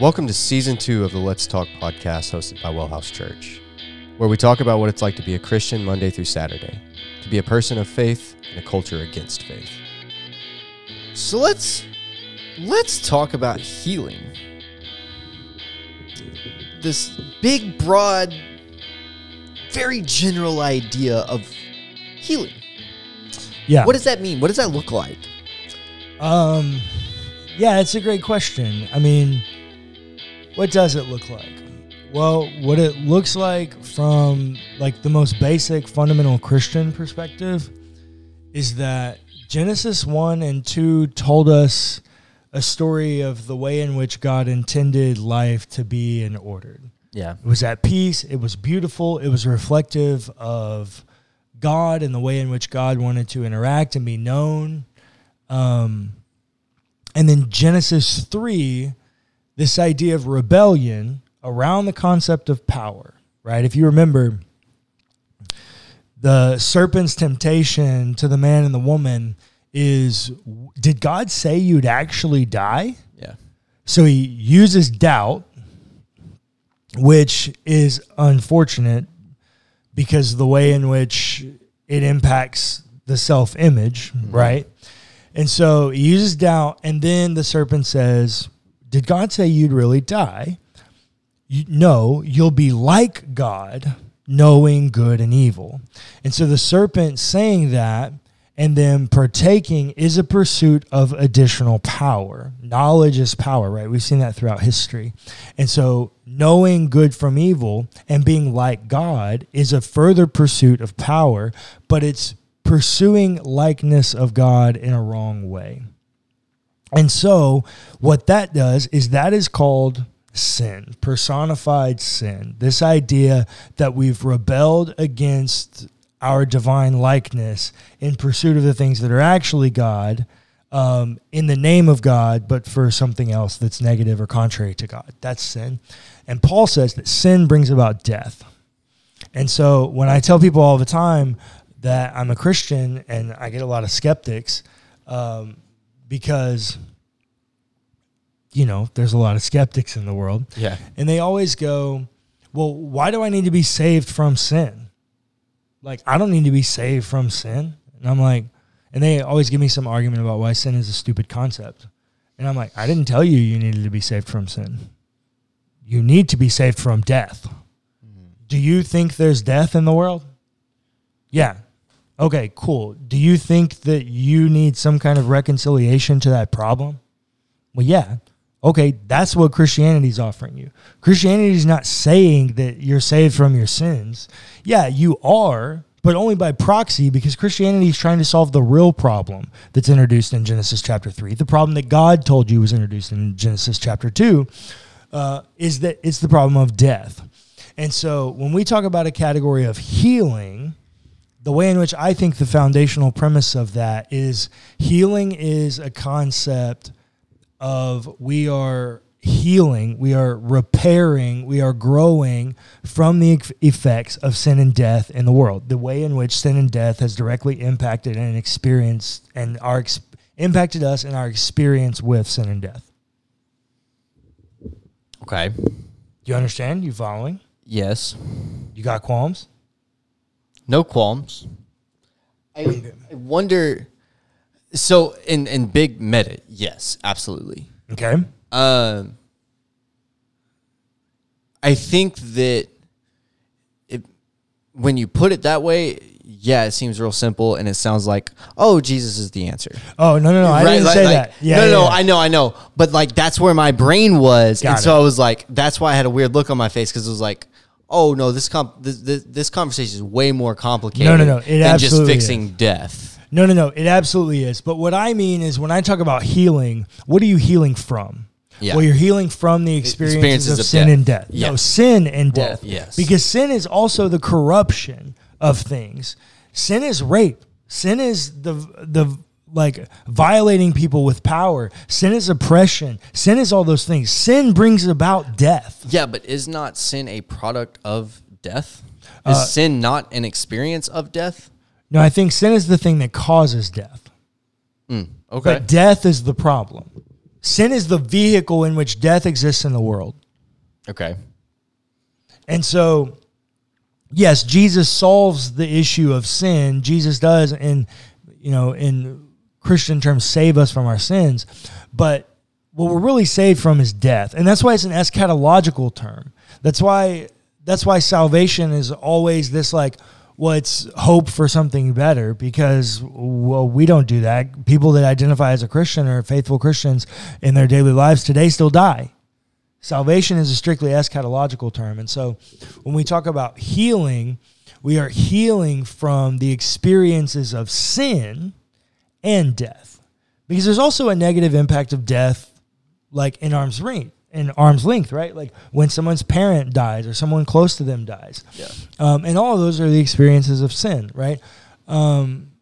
Welcome to season two of the Let's Talk podcast hosted by Wellhouse Church, where we talk about what it's like to be a Christian Monday through Saturday, to be a person of faith in a culture against faith. So let's let's talk about healing. This big, broad, very general idea of healing. Yeah. What does that mean? What does that look like? Um, yeah, it's a great question. I mean, what does it look like? Well, what it looks like from like the most basic fundamental Christian perspective is that Genesis 1 and 2 told us a story of the way in which God intended life to be and ordered. Yeah. It was at peace, it was beautiful, it was reflective of God and the way in which God wanted to interact and be known. Um, and then Genesis 3, this idea of rebellion around the concept of power, right? If you remember, the serpent's temptation to the man and the woman is did God say you'd actually die? Yeah. So he uses doubt, which is unfortunate because the way in which it impacts the self image, mm-hmm. right? And so he uses doubt, and then the serpent says, Did God say you'd really die? You, no, you'll be like God, knowing good and evil. And so the serpent saying that and then partaking is a pursuit of additional power. Knowledge is power, right? We've seen that throughout history. And so knowing good from evil and being like God is a further pursuit of power, but it's pursuing likeness of God in a wrong way. And so, what that does is that is called sin, personified sin. This idea that we've rebelled against our divine likeness in pursuit of the things that are actually God um, in the name of God, but for something else that's negative or contrary to God. That's sin. And Paul says that sin brings about death. And so, when I tell people all the time that I'm a Christian and I get a lot of skeptics, um, because you know there's a lot of skeptics in the world. Yeah. and they always go well why do i need to be saved from sin? Like i don't need to be saved from sin. And i'm like and they always give me some argument about why sin is a stupid concept. And i'm like i didn't tell you you needed to be saved from sin. You need to be saved from death. Mm-hmm. Do you think there's death in the world? Yeah okay cool do you think that you need some kind of reconciliation to that problem well, yeah. Okay, that's what Christianity is offering you. Christianity is not saying that you're saved from your sins. Yeah, you are, but only by proxy because Christianity is trying to solve the real problem that's introduced in Genesis chapter 3. The problem that God told you was introduced in Genesis chapter 2 uh, is that it's the problem of death. And so when we talk about a category of healing, the way in which I think the foundational premise of that is healing is a concept of we are healing, we are repairing, we are growing from the effects of sin and death in the world. The way in which sin and death has directly impacted and experienced and our ex- impacted us in our experience with sin and death. Okay. Do you understand? You following? Yes. You got qualms? No qualms. I, I wonder. So in in big meta, yes, absolutely. Okay. Um, I think that it, when you put it that way, yeah, it seems real simple, and it sounds like, oh, Jesus is the answer. Oh no no no! I Right, didn't like- say like- that. Yeah, no, yeah, no, yeah. I know, I know, but like that's where my brain was, Got and so. I was like, that's why I had a weird look on my face because it was like, oh no, this comp, this, this, this conversation is way more complicated. No, no, no, it than just absolutely fixing death. No, no, no. It absolutely is. But what I mean is when I talk about healing, what are you healing from? Yeah. Well, you're healing from the experiences, Experiences of, of sin death. and death. No, sin and death. Both, yes. Because sin is also the corruption of things. Sin is rape. Sin is the the like violating people with power. Sin is oppression. Sin is all those things. Sin brings about death. Yeah, but is not sin a product of death? Is Uh, sin not an experience of death? No, I think sin is the thing that causes death. Okay. But death is the problem. sin is the vehicle in which death exists in the world. Okay. And so, yes, Jesus solves the issue of sin. Jesus does, and you know, in Christian terms, save us from our sins. But what we're really saved from is death, and that's why it's an eschatological term. That's why that's why salvation is always this like well it's hope for something better because well we don't do that people that identify as a christian or faithful christians in their daily lives today still die salvation is a strictly eschatological term and so when we talk about healing we are healing from the experiences of sin and death because there's also a negative impact of death like in arm's reach in arm's length, right? Like when someone's parent dies or someone close to them dies. Yeah. Um, and all of those are the experiences of sin, right? Um,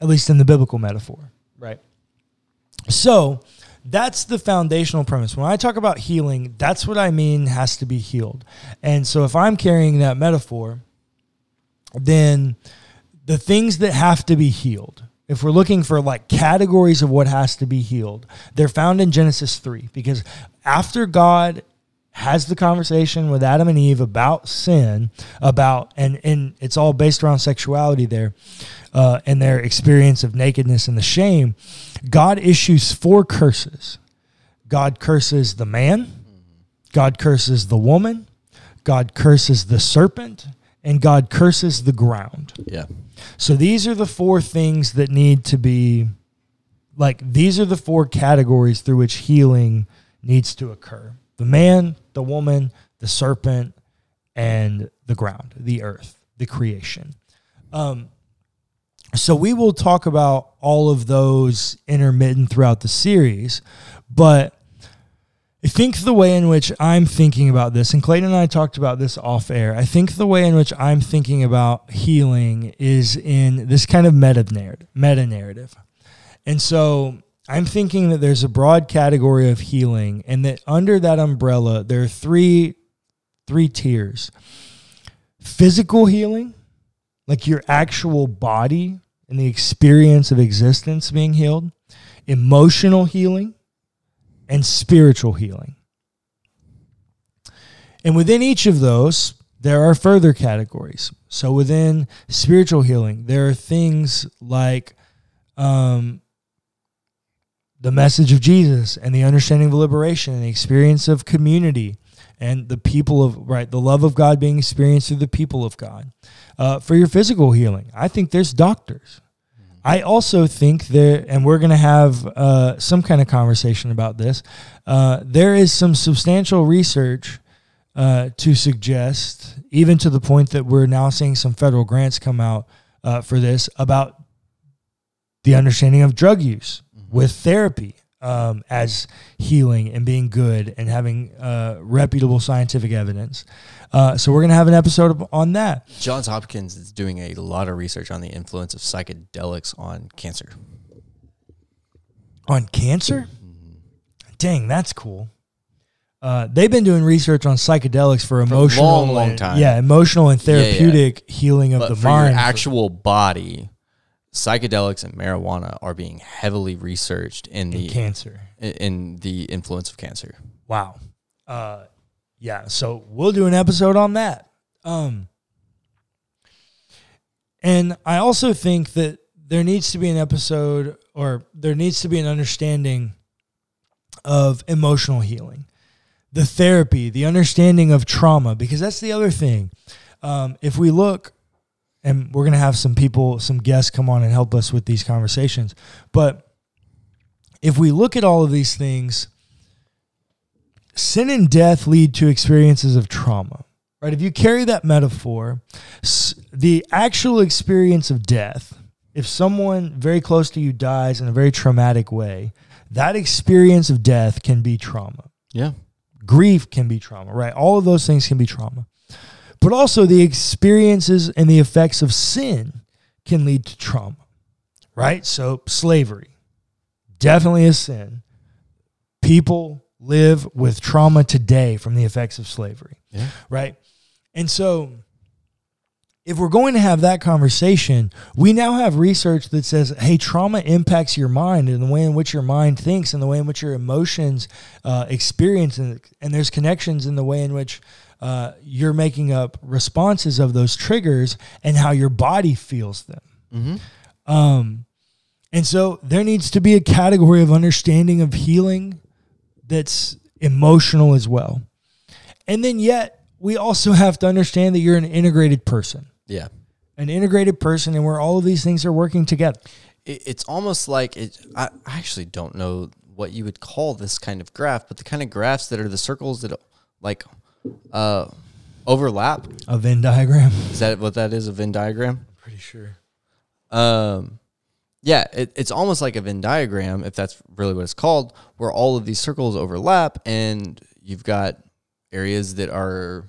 at least in the biblical metaphor, right? So that's the foundational premise. When I talk about healing, that's what I mean has to be healed. And so if I'm carrying that metaphor, then the things that have to be healed, if we're looking for like categories of what has to be healed, they're found in Genesis 3 because after God has the conversation with Adam and Eve about sin, about and and it's all based around sexuality there, uh, and their experience of nakedness and the shame. God issues four curses. God curses the man, God curses the woman, God curses the serpent, and God curses the ground. Yeah. So these are the four things that need to be like these are the four categories through which healing needs to occur. The man, the woman, the serpent, and the ground, the earth, the creation. Um, so we will talk about all of those intermittent throughout the series, but I think the way in which I'm thinking about this, and Clayton and I talked about this off air, I think the way in which I'm thinking about healing is in this kind of meta narrative. Meta narrative. And so I'm thinking that there's a broad category of healing, and that under that umbrella, there are three three tiers. Physical healing, like your actual body and the experience of existence being healed, emotional healing, and spiritual healing. And within each of those, there are further categories. So within spiritual healing, there are things like um, the message of Jesus and the understanding of liberation and the experience of community and the people of right the love of God being experienced through the people of God. Uh, for your physical healing, I think there's doctors. I also think there, and we're going to have uh, some kind of conversation about this. Uh, there is some substantial research uh, to suggest, even to the point that we're now seeing some federal grants come out uh, for this, about the understanding of drug use with therapy um, as healing and being good and having uh, reputable scientific evidence. Uh, so we're going to have an episode on that. Johns Hopkins is doing a lot of research on the influence of psychedelics on cancer. On cancer? Dang, that's cool. Uh, they've been doing research on psychedelics for emotional, long, long and- time. Yeah, emotional and Yeah, yeah. therapeutic healing of But the for mind. actual body, psychedelics and marijuana are being heavily researched in in the cancer. in the influence of cancer. Wow. Uh, yeah. So we'll do an episode on that. Um, and I also think that there needs to be an episode, or there needs to be an understanding of emotional healing, the therapy, the understanding of trauma, because that's the other thing. Um, if we look, and we're going to have some people, some guests come on and help us with these conversations, but if we look at all of these things, sin and death lead to experiences of trauma. Right? If you carry that metaphor the actual experience of death if someone very close to you dies in a very traumatic way that experience of death can be trauma. Yeah. grief can be trauma right? All of those things can be trauma. But also the experiences and the effects of sin can lead to trauma right? So slavery definitely a sin. People live with trauma today from the effects of slavery Yeah. right and so if we're going to have that conversation, we now have research that says, hey, trauma impacts your mind and the way in which your mind thinks and the way in which your emotions uh, experience. And, and there's connections in the way in which uh, you're making up responses of those triggers and how your body feels them. Mm-hmm. Um, and so there needs to be a category of understanding of healing that's emotional as well. And then, yet, we also have to understand that you're an integrated person Yeah. an integrated person and where all of these things are working together. It's almost like it. I, I actually don't know what you would call this kind of graph, but the kind of graphs that are the circles that like uh, overlap. A Venn diagram. Is that what that is? A Venn diagram? Pretty sure. Um, yeah, it, it's almost like a Venn diagram, if that's really what it's called, where all of these circles overlap, and you've got areas that are,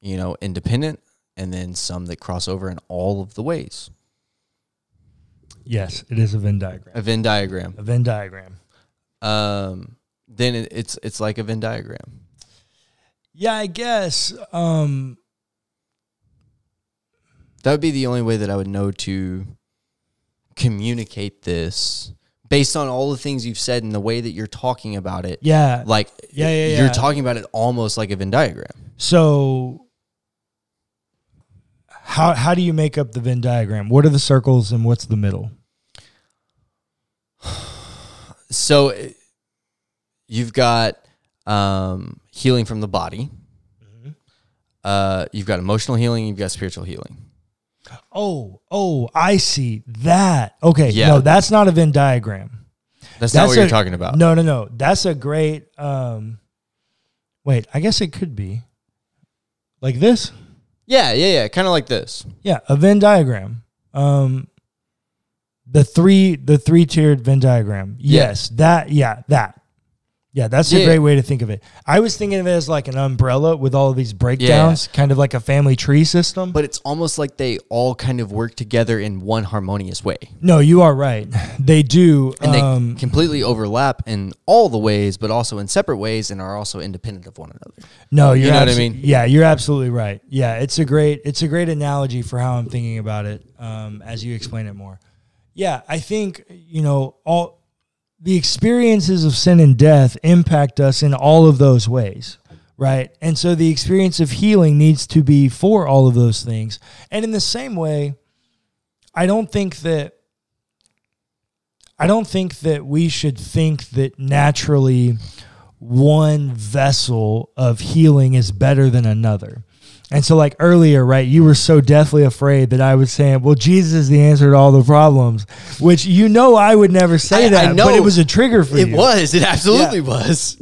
you know, independent, and then some that cross over in all of the ways. Yes, it is a Venn diagram. A Venn diagram. A Venn diagram. Um, then it, it's it's like a Venn diagram. Yeah, I guess. Um, That would be the only way that I would know to communicate this based on all the things you've said and the way that you're talking about it. yeah. Like, Yeah, yeah, you're talking about it almost like a Venn diagram. So, how how do you make up the Venn diagram? What are the circles and what's the middle? So you've got um, healing from the body. Mm-hmm. Uh, you've got emotional healing. You've got spiritual healing. Oh, oh, I see that. Okay, Yeah. no, that's not a Venn diagram. That's, not what a- you're talking about. No, no, no. That's a great. Um, wait, I guess it could be like this. Yeah, yeah, yeah. Kind of like this. Yeah, a Venn diagram. Um, the three the three tiered Venn diagram. Yeah. Yes, that. Yeah, that. Yeah, that's a great way to think of it. I was thinking of it as like an umbrella with all of these breakdowns, kind of like a family tree system. But it's almost like they all kind of work together in one harmonious way. no, you are right. They do. And they um, completely overlap in all the ways, but also in separate ways and are also independent of one another. No, you're You know what I mean? Yeah, you're absolutely right. Yeah, it's a great it's a great analogy for how I'm thinking about it um, as you explain it more. Yeah, I think you know all the experiences of sin and death impact us in all of those ways, right? And so the experience of healing needs to be for all of those things. And in the same way, I don't think that I don't think that we should think that naturally one vessel of healing is better than another. And so, like earlier, right, you were so deathly afraid that I was saying, well, Jesus is the answer to all the problems, which you know I would never say I- I that, but know. it was a trigger for you. It was. It absolutely Yeah. was.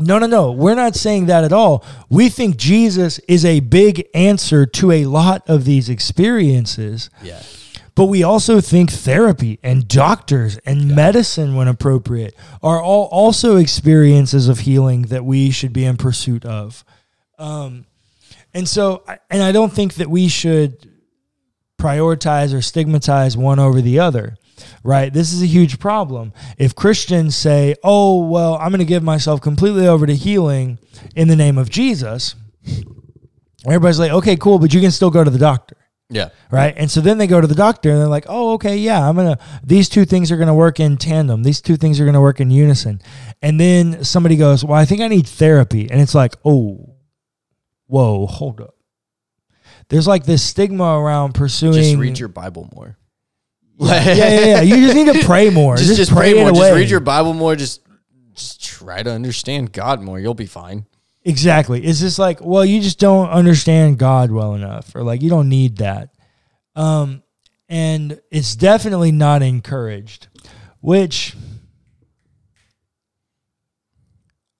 No, no, no. We're not saying that at all. We think Jesus is a big answer to a lot of these experiences. Yeah. But we also think therapy and doctors and medicine, when appropriate, are all also experiences of healing that we should be in pursuit of. Um, and so, I- and I don't think that we should prioritize or stigmatize one over the other, right? This is a huge problem. If Christians say, oh, well, I'm going to give myself completely over to healing in the name of Jesus, everybody's like, okay, cool, but you can still go to the doctor Yeah. right? And so then they go to the doctor and they're like, "Oh, okay, yeah, I'm gonna. These two things are gonna work in tandem. These two things are gonna work in unison." And then somebody goes, "Well, I think I need therapy," and it's like, "Oh, whoa, hold up." There's like this stigma around pursuing. Just read your Bible more. yeah, yeah, yeah, yeah. You just need to pray more. just, just, just pray, pray more. Just read your Bible more. Just, just try to understand God more. You'll be fine. Exactly. It's just like, well, you just don't understand God well enough, or like you don't need that. Um, and it's definitely not encouraged, which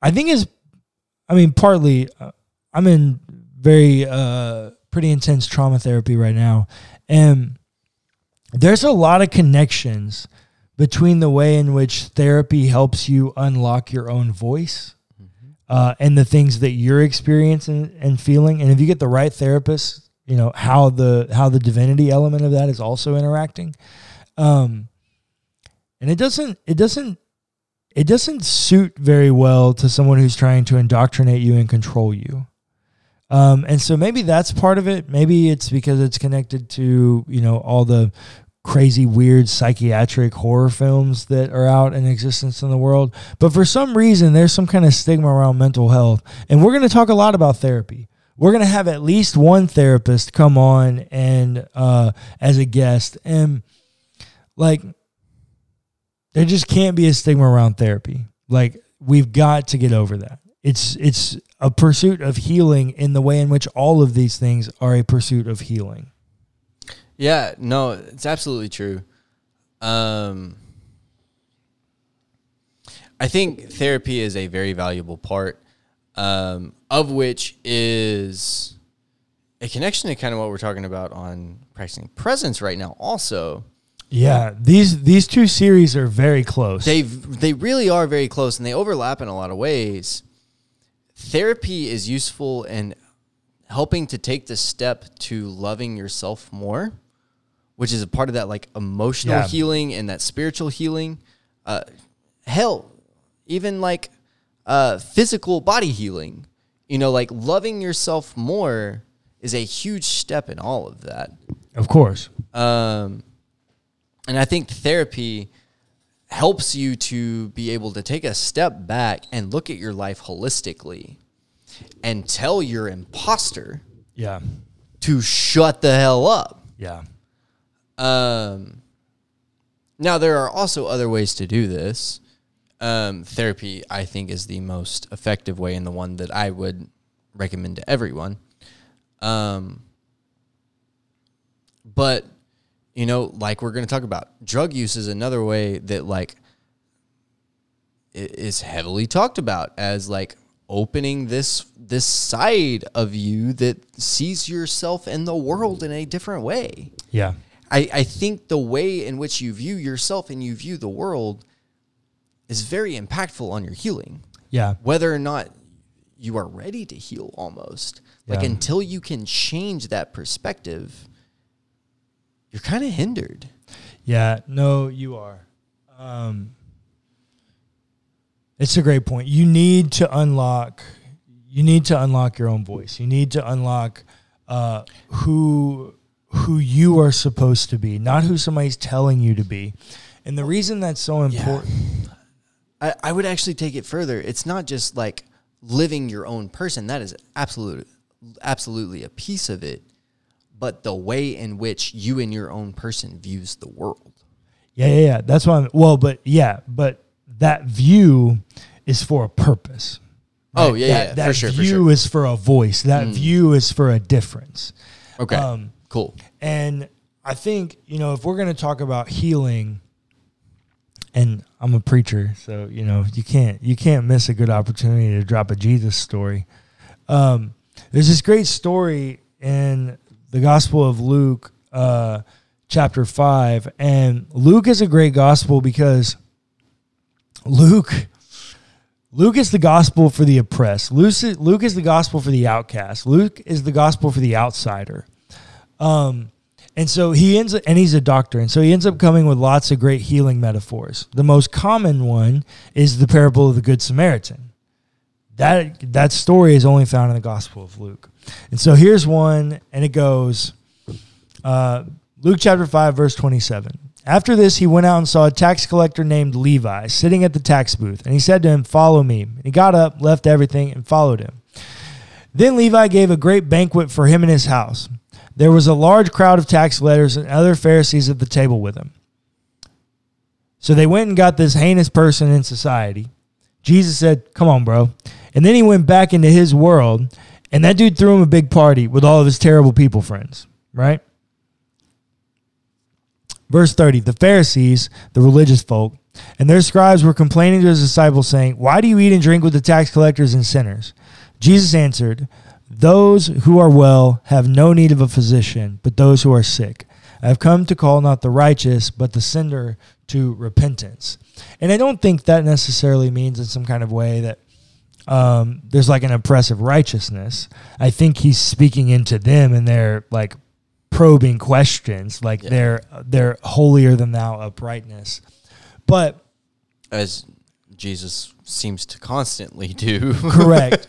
I think is, I mean, partly uh, I'm in very uh, pretty intense trauma therapy right now, and there's a lot of connections between the way in which therapy helps you unlock your own voice uh, and the things that you're experiencing and feeling. And if you get the right therapist, you know how the how the divinity element of that is also interacting. Um, and it doesn't it doesn't it doesn't suit very well to someone who's trying to indoctrinate you and control you. Um, and so maybe that's part of it. Maybe it's because it's connected to, you know, all the crazy, weird psychiatric horror films that are out in existence in the world. But for some reason, there's some kind of stigma around mental health. And we're going to talk a lot about therapy. We're going to have at least one therapist come on and uh, as a guest. And like, there just can't be a stigma around therapy. Like, we've got to get over that. It's it's a pursuit of healing in the way in which all of these things are a pursuit of healing. Yeah, no, it's absolutely true. Um, I think therapy is a very valuable part, um, of which is a connection to kind of what we're talking about on practicing presence right now. Also, Yeah, these these two series are very close. they they really are very close and they overlap in a lot of ways. Therapy is useful in helping to take the step to loving yourself more, which is a part of that like emotional Yeah. healing and that spiritual healing. Uh, hell, even like uh, physical body healing. You know, like loving yourself more is a huge step in all of that. of course. Um, and I think therapy helps you to be able to take a step back and look at your life holistically and tell your imposter Yeah. to shut the hell up. Yeah. Um, now, there are also other ways to do this. Um, therapy, I think, is the most effective way and the one that I would recommend to everyone. Um, but, you know, like we're going to talk about, drug use is another way that, like, is heavily talked about as like opening this this side of you that sees yourself and the world in a different way. Yeah. I, I think the way in which you view yourself and you view the world is very impactful on your healing. Yeah. Whether or not you are ready to heal almost. Like Yeah. until you can change that perspective, you're kind of hindered. Yeah, no, you are. Um, it's a great point. You need to unlock. You need to unlock your own voice. You need to unlock uh, who who you are supposed to be, not who somebody's telling you to be. And the reason that's so important. I, I would actually take it further. It's not just like living your own person. That is absolute, absolutely a piece of it. But the way in which you and your own person views the world. Yeah, yeah, yeah. That's why. I'm, well, but yeah, but that view is for a purpose. Oh, yeah, that, yeah, that for sure, for view sure. is for a voice. That view is for a difference. Okay. Um, cool. And I think, you know, if we're going to talk about healing and I'm a preacher, so, you know, you can't you can't miss a good opportunity to drop a Jesus story. Um, there's this great story in the Gospel of Luke uh, chapter 5 and Luke is a great gospel because Luke Luke is the gospel for the oppressed. Luke Luke is the gospel for the outcast. Luke is the gospel for the outsider. Um, and so he ends up, and he's a doctor, and so he ends up coming with lots of great healing metaphors. The most common one is the parable of the Good Samaritan. That that story is only found in the Gospel of Luke. And so here's one, and it goes, uh, Luke chapter five, verse twenty-seven. After this, he went out and saw a tax collector named Levi sitting at the tax booth, and he said to him, "Follow me." And he got up, left everything, and followed him. Then Levi gave a great banquet for him and his house. There was a large crowd of tax collectors and other Pharisees at the table with him. So they went and got this heinous person in society. Jesus said, Come on, bro. And then he went back into his world, and that dude threw him a big party with all of his terrible people friends, right? Verse 30 The Pharisees, the religious folk, and their scribes were complaining to his disciples, saying, Why do you eat and drink with the tax collectors and sinners? Jesus answered, Those who are well have no need of a physician, but those who are sick. I have come to call not the righteous, but the sinner to repentance. And I don't think that necessarily means in some kind of way that um, there's like an oppressive righteousness. I think he's speaking into them and they're like probing questions, like Yeah. their their holier than thou uprightness. But As Jesus seems to constantly do. correct.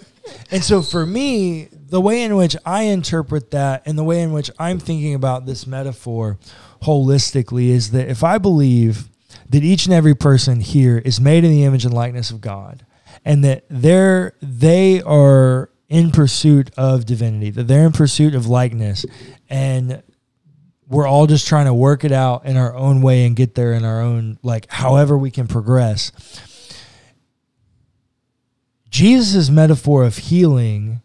And so for me, the way in which I interpret that and the way in which I'm thinking about this metaphor holistically is that if I believe that each and every person here is made in the image and likeness of God and that they're they are in pursuit of divinity, that they're in pursuit of likeness and we're all just trying to work it out in our own way and get there in our own like however we can progress. Jesus' metaphor of healing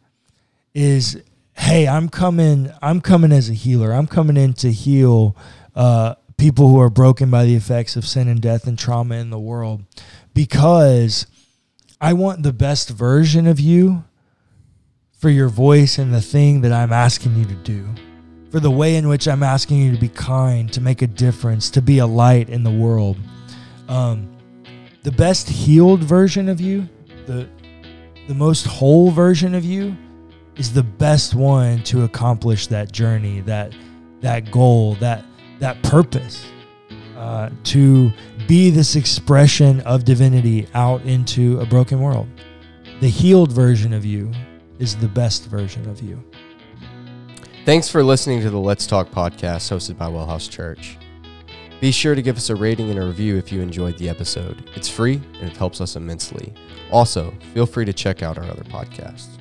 is hey, I'm coming I'm coming as a healer. I'm coming in to heal uh, people who are broken by the effects of sin and death and trauma in the world because I want the best version of you for your voice and the thing that I'm asking you to do for the way in which I'm asking you to be kind, to make a difference, to be a light in the world. Um, the best healed version of you, the the most whole version of you, is the best one to accomplish that journey, that that goal, that that purpose, uh, to be this expression of divinity out into a broken world. The healed version of you is the best version of you. Thanks for listening to the Let's Talk podcast hosted by Wellhouse Church. Be sure to give us a rating and a review if you enjoyed the episode. It's free and it helps us immensely. Also, feel free to check out our other podcasts.